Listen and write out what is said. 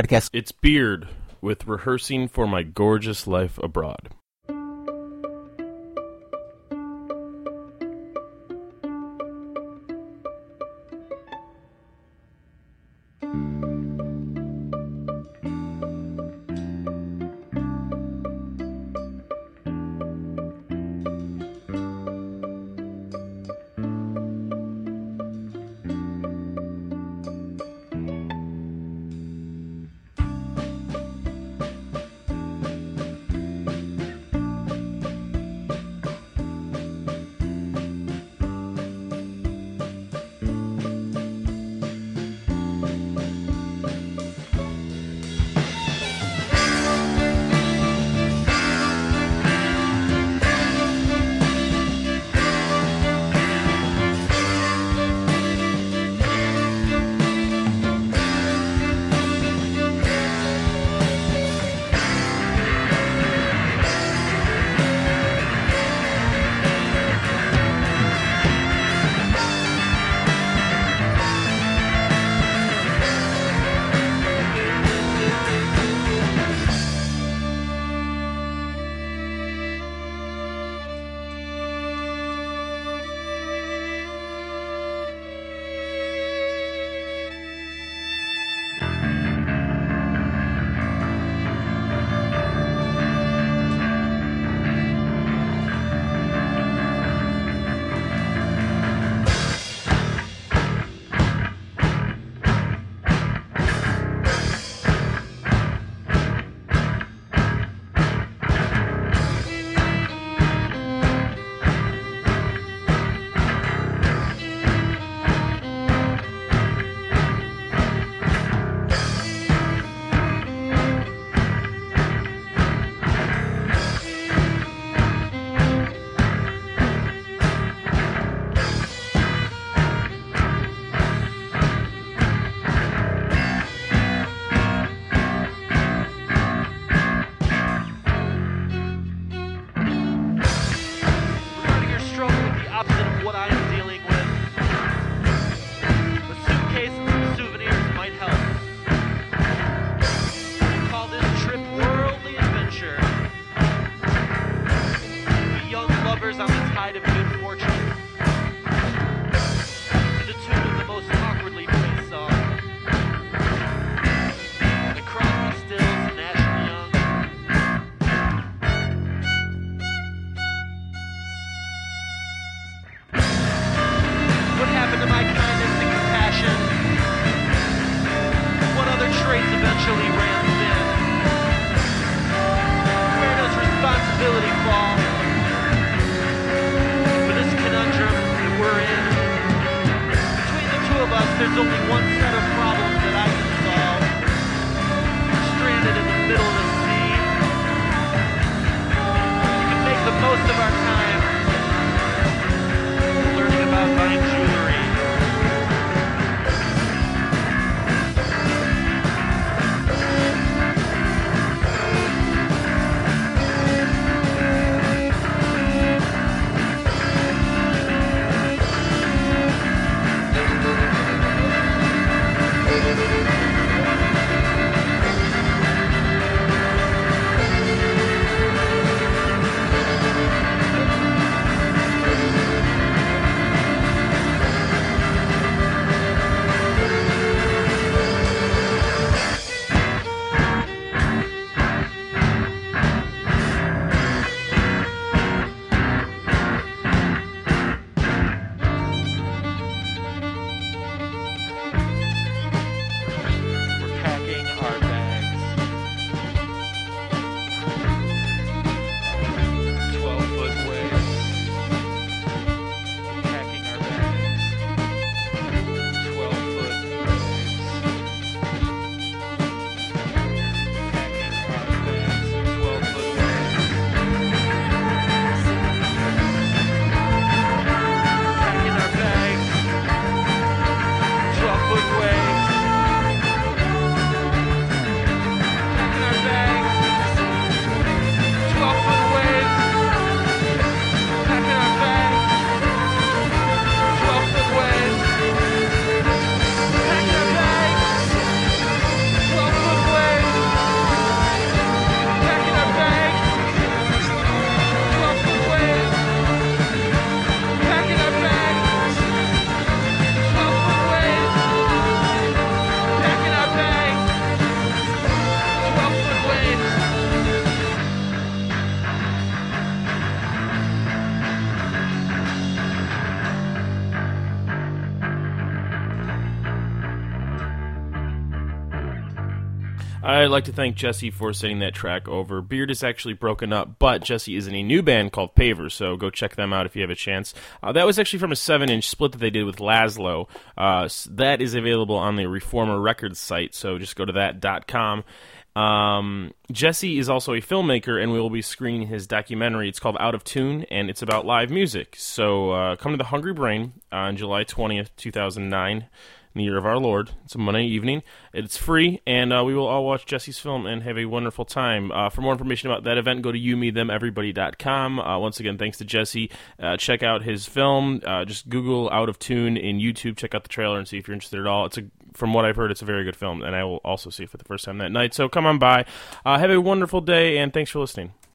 podcast. It's Beard with Rehearsing for My Gorgeous Life Abroad. into my car. I'd like to thank Jesse for sending that track over. Beard is actually broken up, but Jesse is in a new band called Paver, so go check them out if you have a chance. Uh, that was actually from a 7 inch split that they did with Lazlow. Uh, that is available on the Reformer Records site, so just go to that.com. Um, Jesse is also a filmmaker, and we will be screening his documentary. It's called Out of Tune, and it's about live music. So uh, come to the Hungry Brain on July 20th, 2009 in the year of our Lord. It's a Monday evening. It's free, and uh, we will all watch Jesse's film and have a wonderful time. Uh, for more information about that event, go to youmethemeverybody.com. Uh, once again, thanks to Jesse. Uh, check out his film. Uh, just Google Out of Tune in YouTube. Check out the trailer and see if you're interested at all. It's a, from what I've heard, it's a very good film, and I will also see it for the first time that night. So come on by. Uh, have a wonderful day, and thanks for listening.